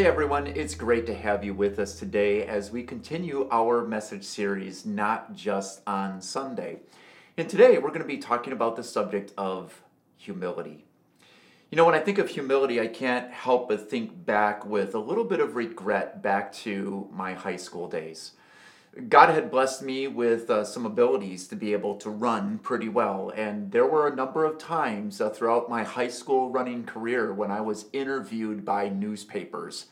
Hey everyone, it's great to have you with us today as we continue our message series, Not Just on Sunday. And today we're going to be talking about the subject of humility. You know, when I think of humility, I can't help but think back with a little bit of regret back to my high school days. God had blessed me with uh, some abilities to be able to run pretty well. And there were a number of times uh, throughout my high school running career when I was interviewed by newspapers.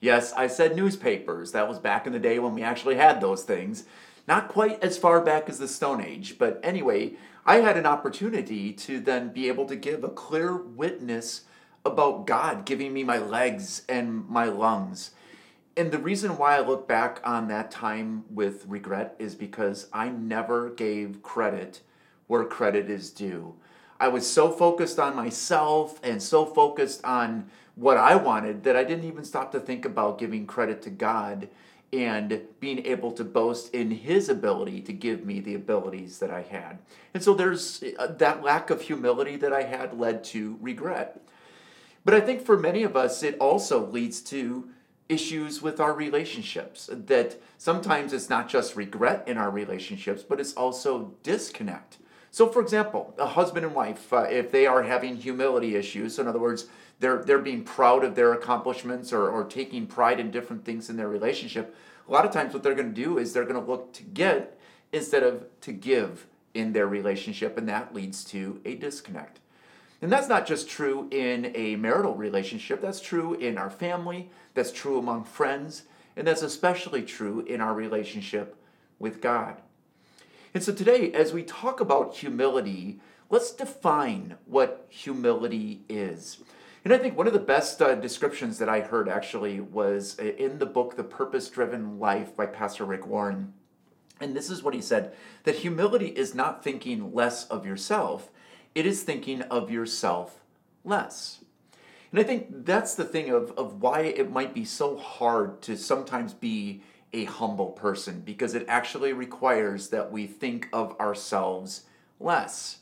Yes, I said newspapers. That was back in the day when we actually had those things. Not quite as far back as the Stone Age, but anyway, I had an opportunity to then be able to give a clear witness about God giving me my legs and my lungs. And the reason why I look back on that time with regret is because I never gave credit where credit is due. I was so focused on myself and so focused on what I wanted that I didn't even stop to think about giving credit to God and being able to boast in his ability to give me the abilities that I had. And so there's uh, that lack of humility that I had led to regret. But I think for many of us, it also leads to issues with our relationships. That sometimes it's not just regret in our relationships, but it's also disconnect. So, for example, a husband and wife, uh, if they are having humility issues, so in other words, they're, they're being proud of their accomplishments or, or taking pride in different things in their relationship, a lot of times what they're going to do is they're going to look to get instead of to give in their relationship, and that leads to a disconnect. And that's not just true in a marital relationship, that's true in our family, that's true among friends, and that's especially true in our relationship with God. And so today, as we talk about humility, let's define what humility is. And I think one of the best uh, descriptions that I heard actually was uh, in the book, The Purpose Driven Life by Pastor Rick Warren. And this is what he said that humility is not thinking less of yourself, it is thinking of yourself less. And I think that's the thing of, of why it might be so hard to sometimes be a humble person, because it actually requires that we think of ourselves less.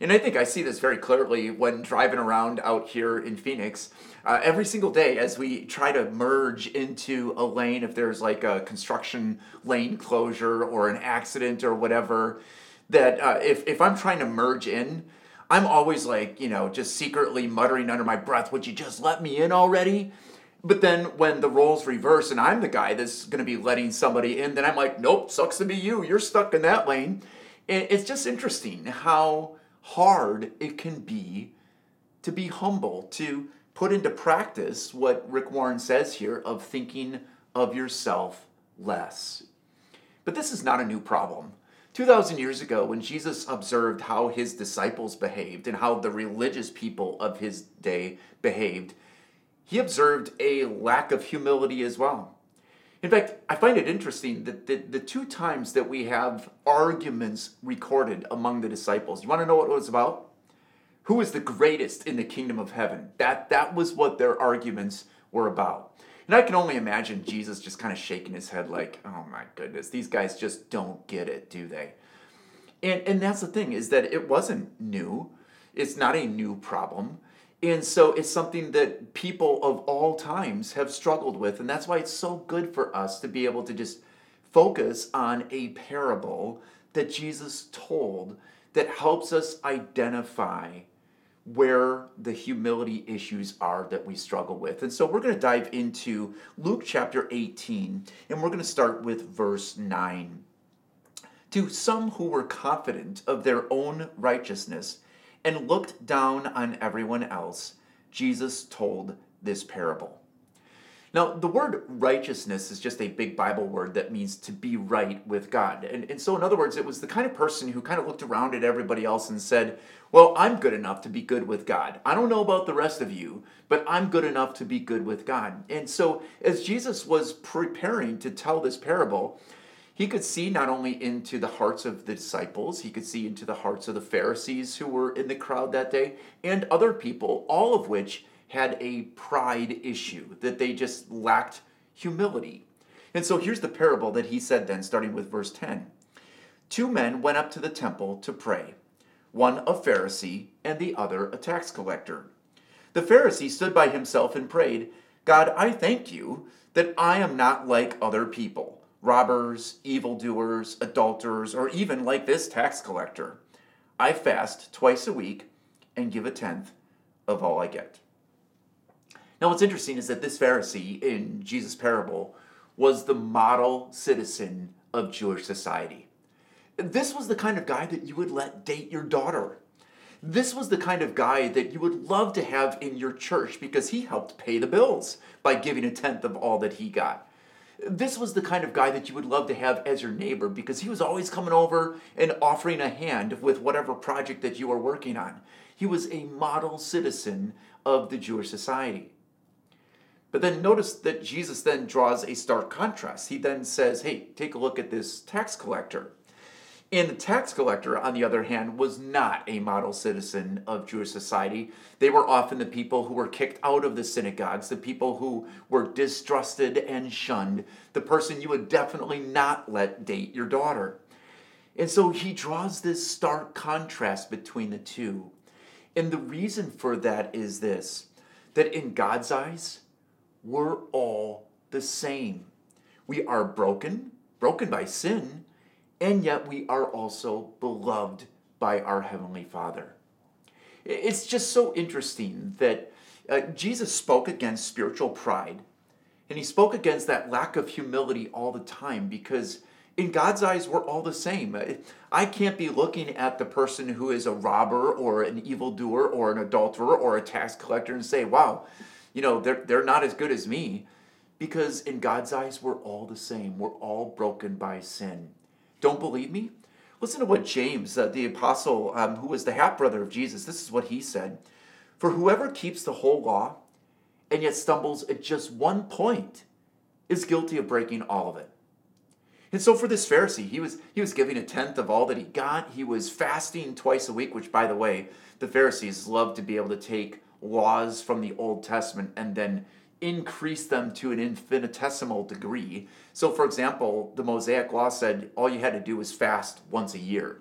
And I think I see this very clearly when driving around out here in Phoenix. Uh, every single day, as we try to merge into a lane, if there's like a construction lane closure or an accident or whatever, that uh, if, if I'm trying to merge in, I'm always like, you know, just secretly muttering under my breath, would you just let me in already? But then when the roles reverse and I'm the guy that's going to be letting somebody in, then I'm like, nope, sucks to be you. You're stuck in that lane. And it's just interesting how hard it can be to be humble, to put into practice what Rick Warren says here of thinking of yourself less. But this is not a new problem. 2,000 years ago, when Jesus observed how his disciples behaved and how the religious people of his day behaved, he observed a lack of humility as well. In fact, I find it interesting that the, the two times that we have arguments recorded among the disciples, you want to know what it was about? Who is the greatest in the kingdom of heaven? That, that was what their arguments were about. And I can only imagine Jesus just kind of shaking his head like, oh my goodness, these guys just don't get it, do they? And, and that's the thing, is that it wasn't new. It's not a new problem. And so it's something that people of all times have struggled with. And that's why it's so good for us to be able to just focus on a parable that Jesus told that helps us identify where the humility issues are that we struggle with. And so we're going to dive into Luke chapter 18, and we're going to start with verse 9. To some who were confident of their own righteousness, and looked down on everyone else, Jesus told this parable. Now, the word righteousness is just a big Bible word that means to be right with God. And, and so, in other words, it was the kind of person who kind of looked around at everybody else and said, Well, I'm good enough to be good with God. I don't know about the rest of you, but I'm good enough to be good with God. And so, as Jesus was preparing to tell this parable, he could see not only into the hearts of the disciples, he could see into the hearts of the Pharisees who were in the crowd that day, and other people, all of which had a pride issue, that they just lacked humility. And so here's the parable that he said then, starting with verse 10. Two men went up to the temple to pray, one a Pharisee and the other a tax collector. The Pharisee stood by himself and prayed, God, I thank you that I am not like other people robbers, evildoers, adulterers, or even like this tax collector. I fast twice a week and give a tenth of all I get. Now, what's interesting is that this Pharisee in Jesus' parable was the model citizen of Jewish society. This was the kind of guy that you would let date your daughter. This was the kind of guy that you would love to have in your church because he helped pay the bills by giving a tenth of all that he got. This was the kind of guy that you would love to have as your neighbor because he was always coming over and offering a hand with whatever project that you were working on. He was a model citizen of the Jewish society. But then notice that Jesus then draws a stark contrast. He then says, Hey, take a look at this tax collector. And the tax collector, on the other hand, was not a model citizen of Jewish society. They were often the people who were kicked out of the synagogues, the people who were distrusted and shunned, the person you would definitely not let date your daughter. And so he draws this stark contrast between the two. And the reason for that is this that in God's eyes, we're all the same. We are broken, broken by sin and yet we are also beloved by our Heavenly Father. It's just so interesting that uh, Jesus spoke against spiritual pride, and he spoke against that lack of humility all the time because in God's eyes, we're all the same. I can't be looking at the person who is a robber or an evildoer or an adulterer or a tax collector and say, wow, you know, they're, they're not as good as me. Because in God's eyes, we're all the same. We're all broken by sin. Don't believe me? Listen to what James, uh, the apostle, um, who was the half brother of Jesus, this is what he said For whoever keeps the whole law and yet stumbles at just one point is guilty of breaking all of it. And so for this Pharisee, he was he was giving a tenth of all that he got. He was fasting twice a week, which by the way, the Pharisees loved to be able to take laws from the Old Testament and then increase them to an infinitesimal degree. So, for example, the Mosaic Law said all you had to do was fast once a year.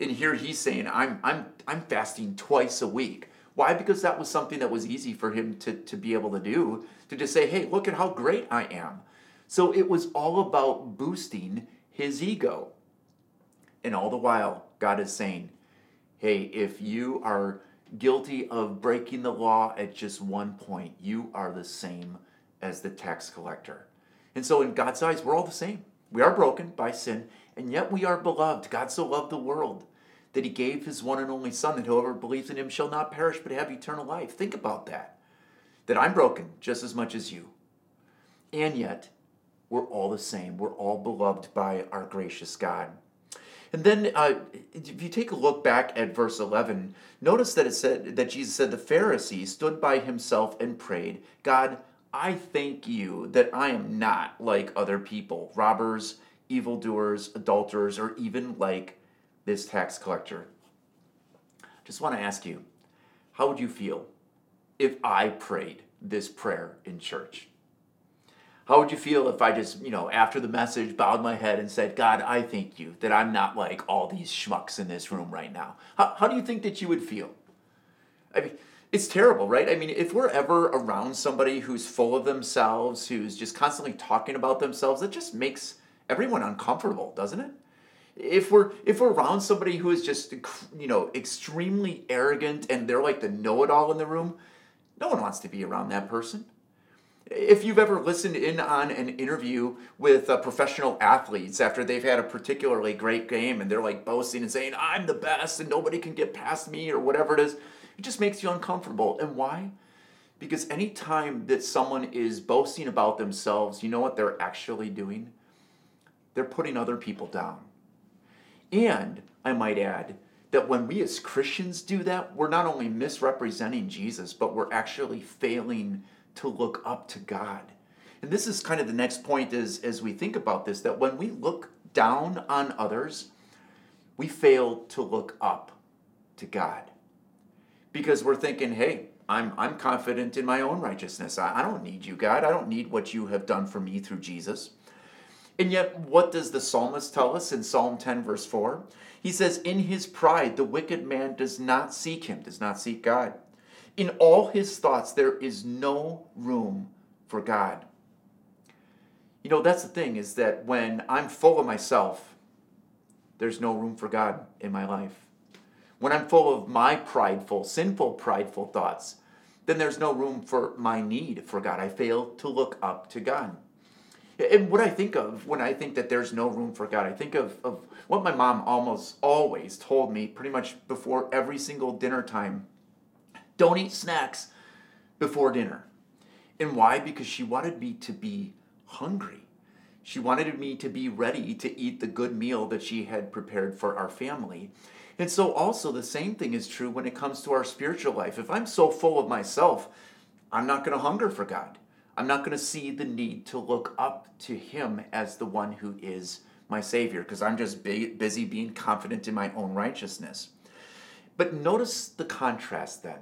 And here he's saying, I'm, I'm, I'm fasting twice a week. Why? Because that was something that was easy for him to, to be able to do, to just say, hey, look at how great I am. So it was all about boosting his ego. And all the while, God is saying, hey, if you are guilty of breaking the law at just one point, you are the same as the tax collector. And so, in God's eyes, we're all the same. We are broken by sin, and yet we are beloved. God so loved the world that he gave his one and only Son, that whoever believes in him shall not perish but have eternal life. Think about that. That I'm broken just as much as you. And yet, we're all the same. We're all beloved by our gracious God. And then, uh, if you take a look back at verse 11, notice that it said that Jesus said, The Pharisee stood by himself and prayed, God, I thank you that I am not like other people, robbers, evildoers, adulterers, or even like this tax collector. Just want to ask you, how would you feel if I prayed this prayer in church? How would you feel if I just, you know, after the message, bowed my head and said, God, I thank you that I'm not like all these schmucks in this room right now? How, how do you think that you would feel? I mean, it's terrible, right? I mean, if we're ever around somebody who's full of themselves, who's just constantly talking about themselves, it just makes everyone uncomfortable, doesn't it? If we're if we're around somebody who is just you know extremely arrogant and they're like the know-it-all in the room, no one wants to be around that person. If you've ever listened in on an interview with uh, professional athletes after they've had a particularly great game and they're like boasting and saying, I'm the best and nobody can get past me or whatever it is, it just makes you uncomfortable. And why? Because anytime that someone is boasting about themselves, you know what they're actually doing? They're putting other people down. And I might add that when we as Christians do that, we're not only misrepresenting Jesus, but we're actually failing to look up to God. And this is kind of the next point as, as we think about this that when we look down on others, we fail to look up to God. Because we're thinking, hey, I'm, I'm confident in my own righteousness. I, I don't need you, God. I don't need what you have done for me through Jesus. And yet, what does the psalmist tell us in Psalm 10, verse 4? He says, In his pride, the wicked man does not seek him, does not seek God. In all his thoughts, there is no room for God. You know, that's the thing is that when I'm full of myself, there's no room for God in my life. When I'm full of my prideful, sinful, prideful thoughts, then there's no room for my need for God. I fail to look up to God. And what I think of when I think that there's no room for God, I think of, of what my mom almost always told me pretty much before every single dinner time don't eat snacks before dinner. And why? Because she wanted me to be hungry. She wanted me to be ready to eat the good meal that she had prepared for our family. And so, also, the same thing is true when it comes to our spiritual life. If I'm so full of myself, I'm not going to hunger for God. I'm not going to see the need to look up to Him as the one who is my Savior because I'm just busy being confident in my own righteousness. But notice the contrast then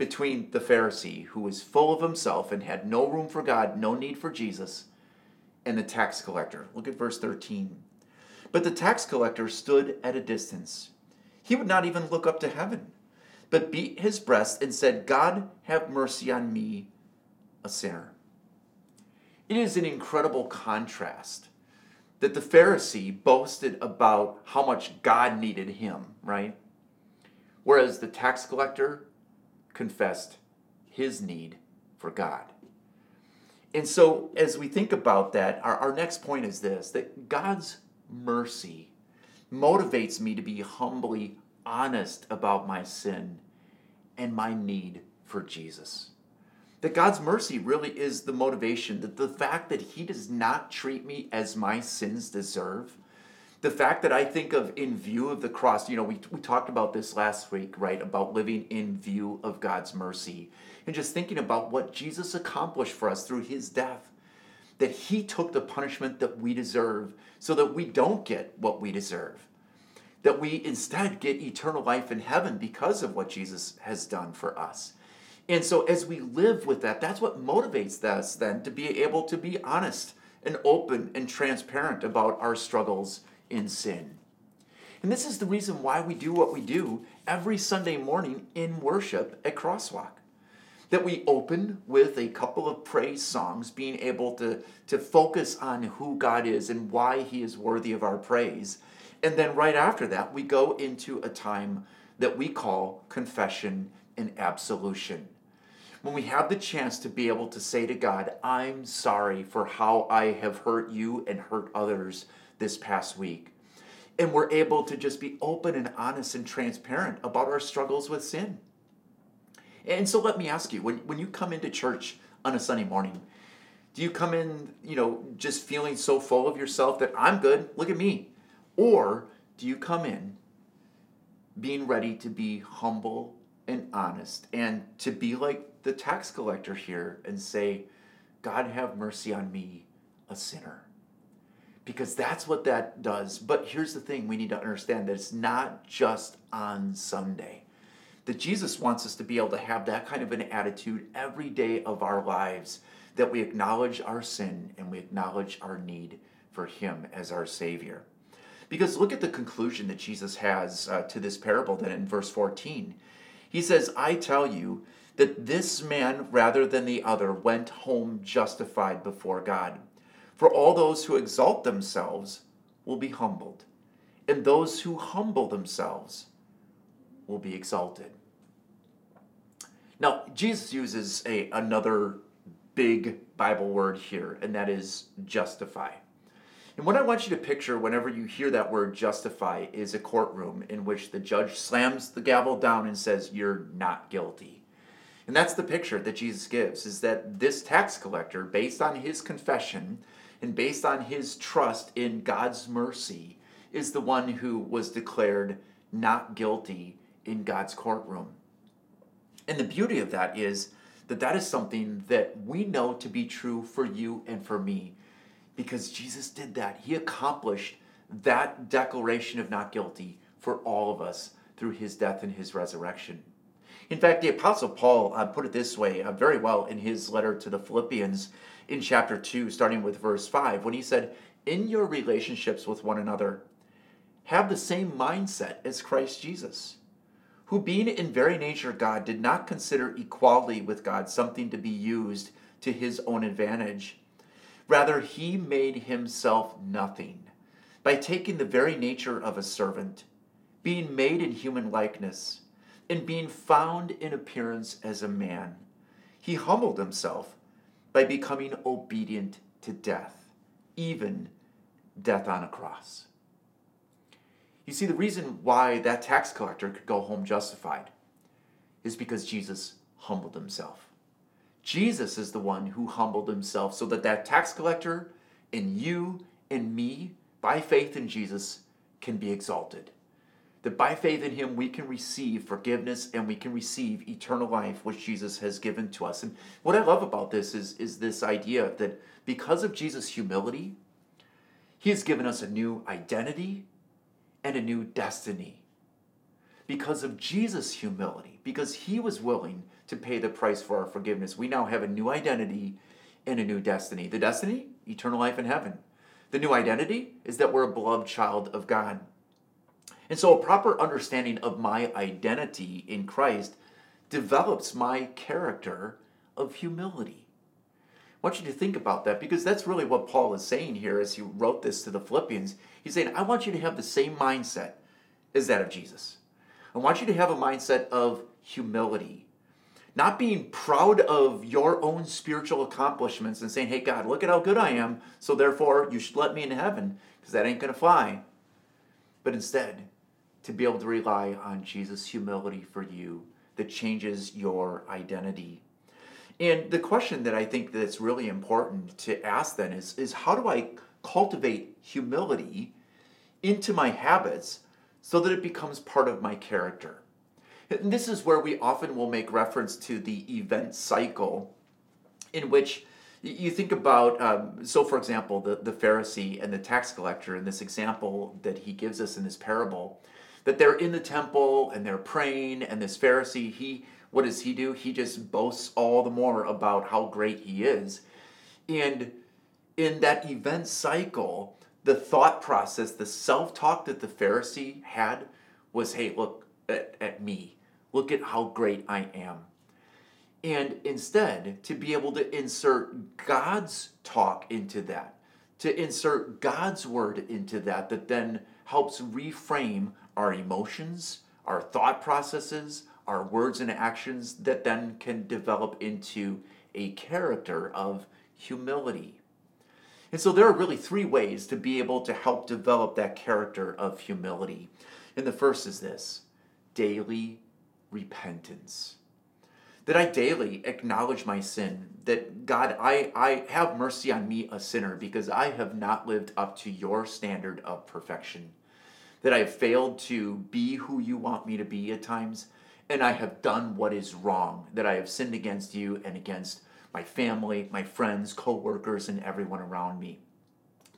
between the Pharisee, who was full of himself and had no room for God, no need for Jesus, and the tax collector. Look at verse 13. But the tax collector stood at a distance. He would not even look up to heaven, but beat his breast and said, God, have mercy on me, a sinner. It is an incredible contrast that the Pharisee boasted about how much God needed him, right? Whereas the tax collector confessed his need for God. And so, as we think about that, our, our next point is this that God's mercy motivates me to be humbly honest about my sin and my need for Jesus. That God's mercy really is the motivation, that the fact that He does not treat me as my sins deserve, the fact that I think of in view of the cross, you know, we, we talked about this last week, right? About living in view of God's mercy and just thinking about what Jesus accomplished for us through his death. That he took the punishment that we deserve so that we don't get what we deserve. That we instead get eternal life in heaven because of what Jesus has done for us. And so as we live with that, that's what motivates us then to be able to be honest and open and transparent about our struggles in sin. And this is the reason why we do what we do every Sunday morning in worship at Crosswalk. That we open with a couple of praise songs, being able to, to focus on who God is and why He is worthy of our praise. And then right after that, we go into a time that we call confession and absolution. When we have the chance to be able to say to God, I'm sorry for how I have hurt you and hurt others this past week. And we're able to just be open and honest and transparent about our struggles with sin. And so let me ask you when, when you come into church on a Sunday morning, do you come in, you know, just feeling so full of yourself that I'm good, look at me? Or do you come in being ready to be humble and honest and to be like the tax collector here and say, God, have mercy on me, a sinner? Because that's what that does. But here's the thing we need to understand that it's not just on Sunday. That Jesus wants us to be able to have that kind of an attitude every day of our lives, that we acknowledge our sin and we acknowledge our need for Him as our Savior. Because look at the conclusion that Jesus has uh, to this parable then in verse 14. He says, I tell you that this man rather than the other went home justified before God. For all those who exalt themselves will be humbled, and those who humble themselves will be exalted. Now, Jesus uses a, another big Bible word here, and that is justify. And what I want you to picture whenever you hear that word justify is a courtroom in which the judge slams the gavel down and says, You're not guilty. And that's the picture that Jesus gives is that this tax collector, based on his confession, and based on his trust in God's mercy, is the one who was declared not guilty in God's courtroom. And the beauty of that is that that is something that we know to be true for you and for me because Jesus did that. He accomplished that declaration of not guilty for all of us through his death and his resurrection. In fact, the Apostle Paul uh, put it this way uh, very well in his letter to the Philippians in chapter 2, starting with verse 5, when he said, In your relationships with one another, have the same mindset as Christ Jesus, who, being in very nature God, did not consider equality with God something to be used to his own advantage. Rather, he made himself nothing by taking the very nature of a servant, being made in human likeness, and being found in appearance as a man. He humbled himself by becoming obedient to death, even death on a cross. You see, the reason why that tax collector could go home justified is because Jesus humbled himself. Jesus is the one who humbled himself so that that tax collector and you and me, by faith in Jesus, can be exalted. That by faith in him we can receive forgiveness and we can receive eternal life, which Jesus has given to us. And what I love about this is, is this idea that because of Jesus' humility, he has given us a new identity and a new destiny. Because of Jesus' humility, because he was willing to pay the price for our forgiveness, we now have a new identity and a new destiny. The destiny? Eternal life in heaven. The new identity is that we're a beloved child of God. And so, a proper understanding of my identity in Christ develops my character of humility. I want you to think about that because that's really what Paul is saying here as he wrote this to the Philippians. He's saying, I want you to have the same mindset as that of Jesus. I want you to have a mindset of humility, not being proud of your own spiritual accomplishments and saying, hey, God, look at how good I am, so therefore you should let me into heaven, because that ain't going to fly. But instead, to be able to rely on Jesus' humility for you that changes your identity. And the question that I think that's really important to ask then is, is how do I cultivate humility into my habits so that it becomes part of my character? And this is where we often will make reference to the event cycle in which you think about, um, so for example, the, the Pharisee and the tax collector in this example that he gives us in this parable, that they're in the temple and they're praying, and this Pharisee, he what does he do? He just boasts all the more about how great he is. And in that event cycle, the thought process, the self talk that the Pharisee had was hey, look at, at me. Look at how great I am. And instead, to be able to insert God's talk into that, to insert God's word into that, that then helps reframe our emotions, our thought processes, our words and actions that then can develop into a character of humility. And so there are really three ways to be able to help develop that character of humility. And the first is this daily repentance. That I daily acknowledge my sin, that God, I, I have mercy on me, a sinner, because I have not lived up to your standard of perfection. That I have failed to be who you want me to be at times, and I have done what is wrong, that I have sinned against you and against my family, my friends, co workers, and everyone around me.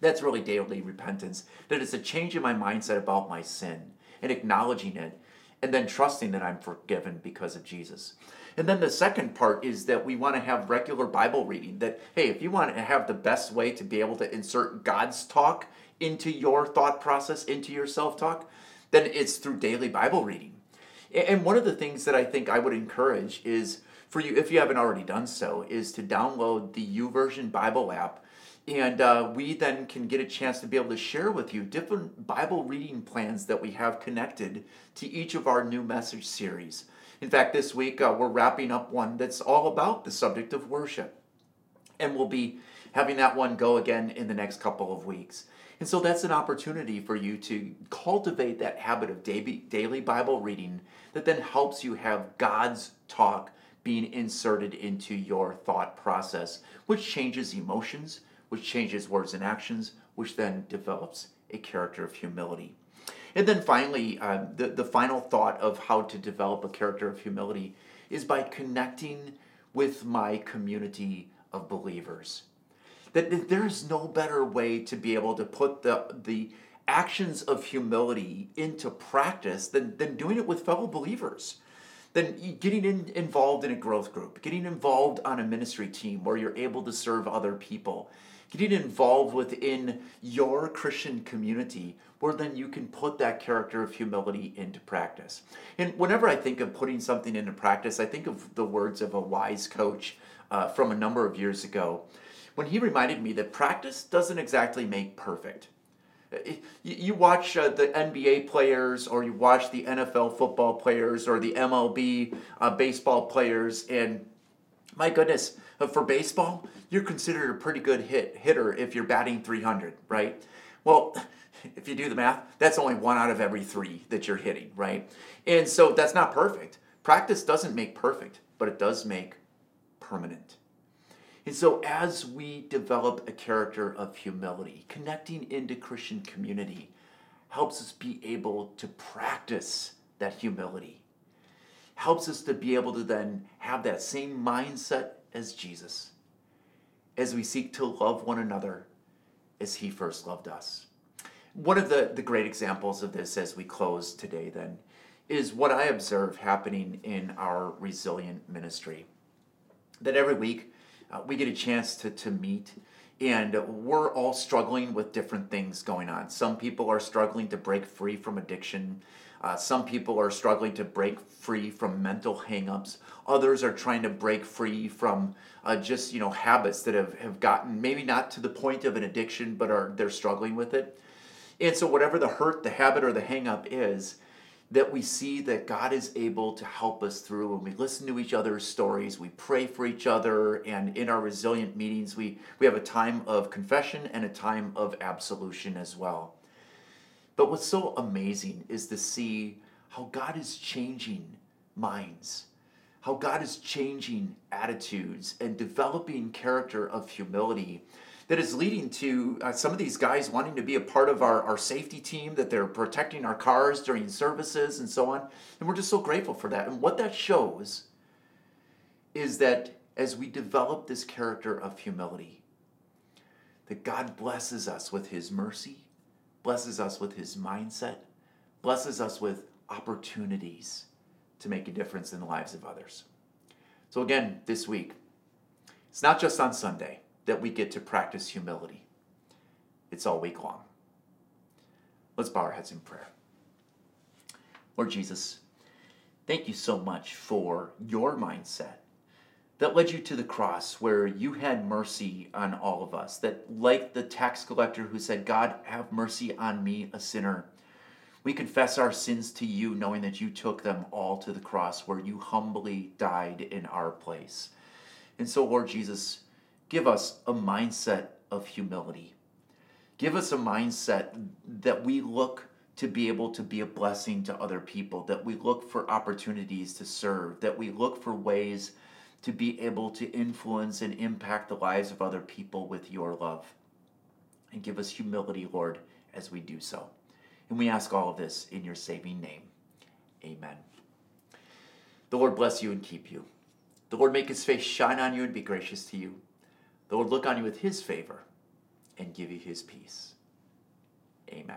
That's really daily repentance. That it's a change in my mindset about my sin and acknowledging it and then trusting that I'm forgiven because of Jesus. And then the second part is that we want to have regular Bible reading. That, hey, if you want to have the best way to be able to insert God's talk into your thought process, into your self talk, then it's through daily Bible reading. And one of the things that I think I would encourage is for you, if you haven't already done so, is to download the YouVersion Bible app. And uh, we then can get a chance to be able to share with you different Bible reading plans that we have connected to each of our new message series. In fact, this week uh, we're wrapping up one that's all about the subject of worship. And we'll be having that one go again in the next couple of weeks. And so that's an opportunity for you to cultivate that habit of daily Bible reading that then helps you have God's talk being inserted into your thought process, which changes emotions, which changes words and actions, which then develops a character of humility. And then finally, uh, the, the final thought of how to develop a character of humility is by connecting with my community of believers that there's no better way to be able to put the the actions of humility into practice than, than doing it with fellow believers. Than getting in, involved in a growth group getting involved on a ministry team where you're able to serve other people getting involved within your christian community where then you can put that character of humility into practice. And whenever i think of putting something into practice i think of the words of a wise coach uh, from a number of years ago when he reminded me that practice doesn't exactly make perfect. You watch uh, the NBA players, or you watch the NFL football players, or the MLB uh, baseball players, and my goodness, uh, for baseball, you're considered a pretty good hit hitter if you're batting 300, right? Well, if you do the math, that's only one out of every three that you're hitting, right? And so that's not perfect. Practice doesn't make perfect, but it does make permanent. And so, as we develop a character of humility, connecting into Christian community helps us be able to practice that humility, helps us to be able to then have that same mindset as Jesus as we seek to love one another as he first loved us. One of the, the great examples of this as we close today, then, is what I observe happening in our resilient ministry. That every week uh, we get a chance to, to meet, and we're all struggling with different things going on. Some people are struggling to break free from addiction. Uh, some people are struggling to break free from mental hangups. Others are trying to break free from uh, just you know habits that have, have gotten maybe not to the point of an addiction, but are they're struggling with it. And so whatever the hurt, the habit, or the hangup is, that we see that God is able to help us through when we listen to each other's stories, we pray for each other, and in our resilient meetings, we, we have a time of confession and a time of absolution as well. But what's so amazing is to see how God is changing minds, how God is changing attitudes and developing character of humility that is leading to uh, some of these guys wanting to be a part of our, our safety team, that they're protecting our cars during services and so on. And we're just so grateful for that. And what that shows is that as we develop this character of humility, that God blesses us with His mercy, blesses us with His mindset, blesses us with opportunities to make a difference in the lives of others. So, again, this week, it's not just on Sunday that we get to practice humility. It's all week long. Let's bow our heads in prayer. Lord Jesus, thank you so much for your mindset that led you to the cross where you had mercy on all of us. That, like the tax collector who said, God, have mercy on me, a sinner, we confess our sins to you, knowing that you took them all to the cross where you humbly died in our place. And so, Lord Jesus, Give us a mindset of humility. Give us a mindset that we look to be able to be a blessing to other people, that we look for opportunities to serve, that we look for ways to be able to influence and impact the lives of other people with your love. And give us humility, Lord, as we do so. And we ask all of this in your saving name. Amen. The Lord bless you and keep you. The Lord make his face shine on you and be gracious to you. The Lord look on you with his favor and give you his peace. Amen.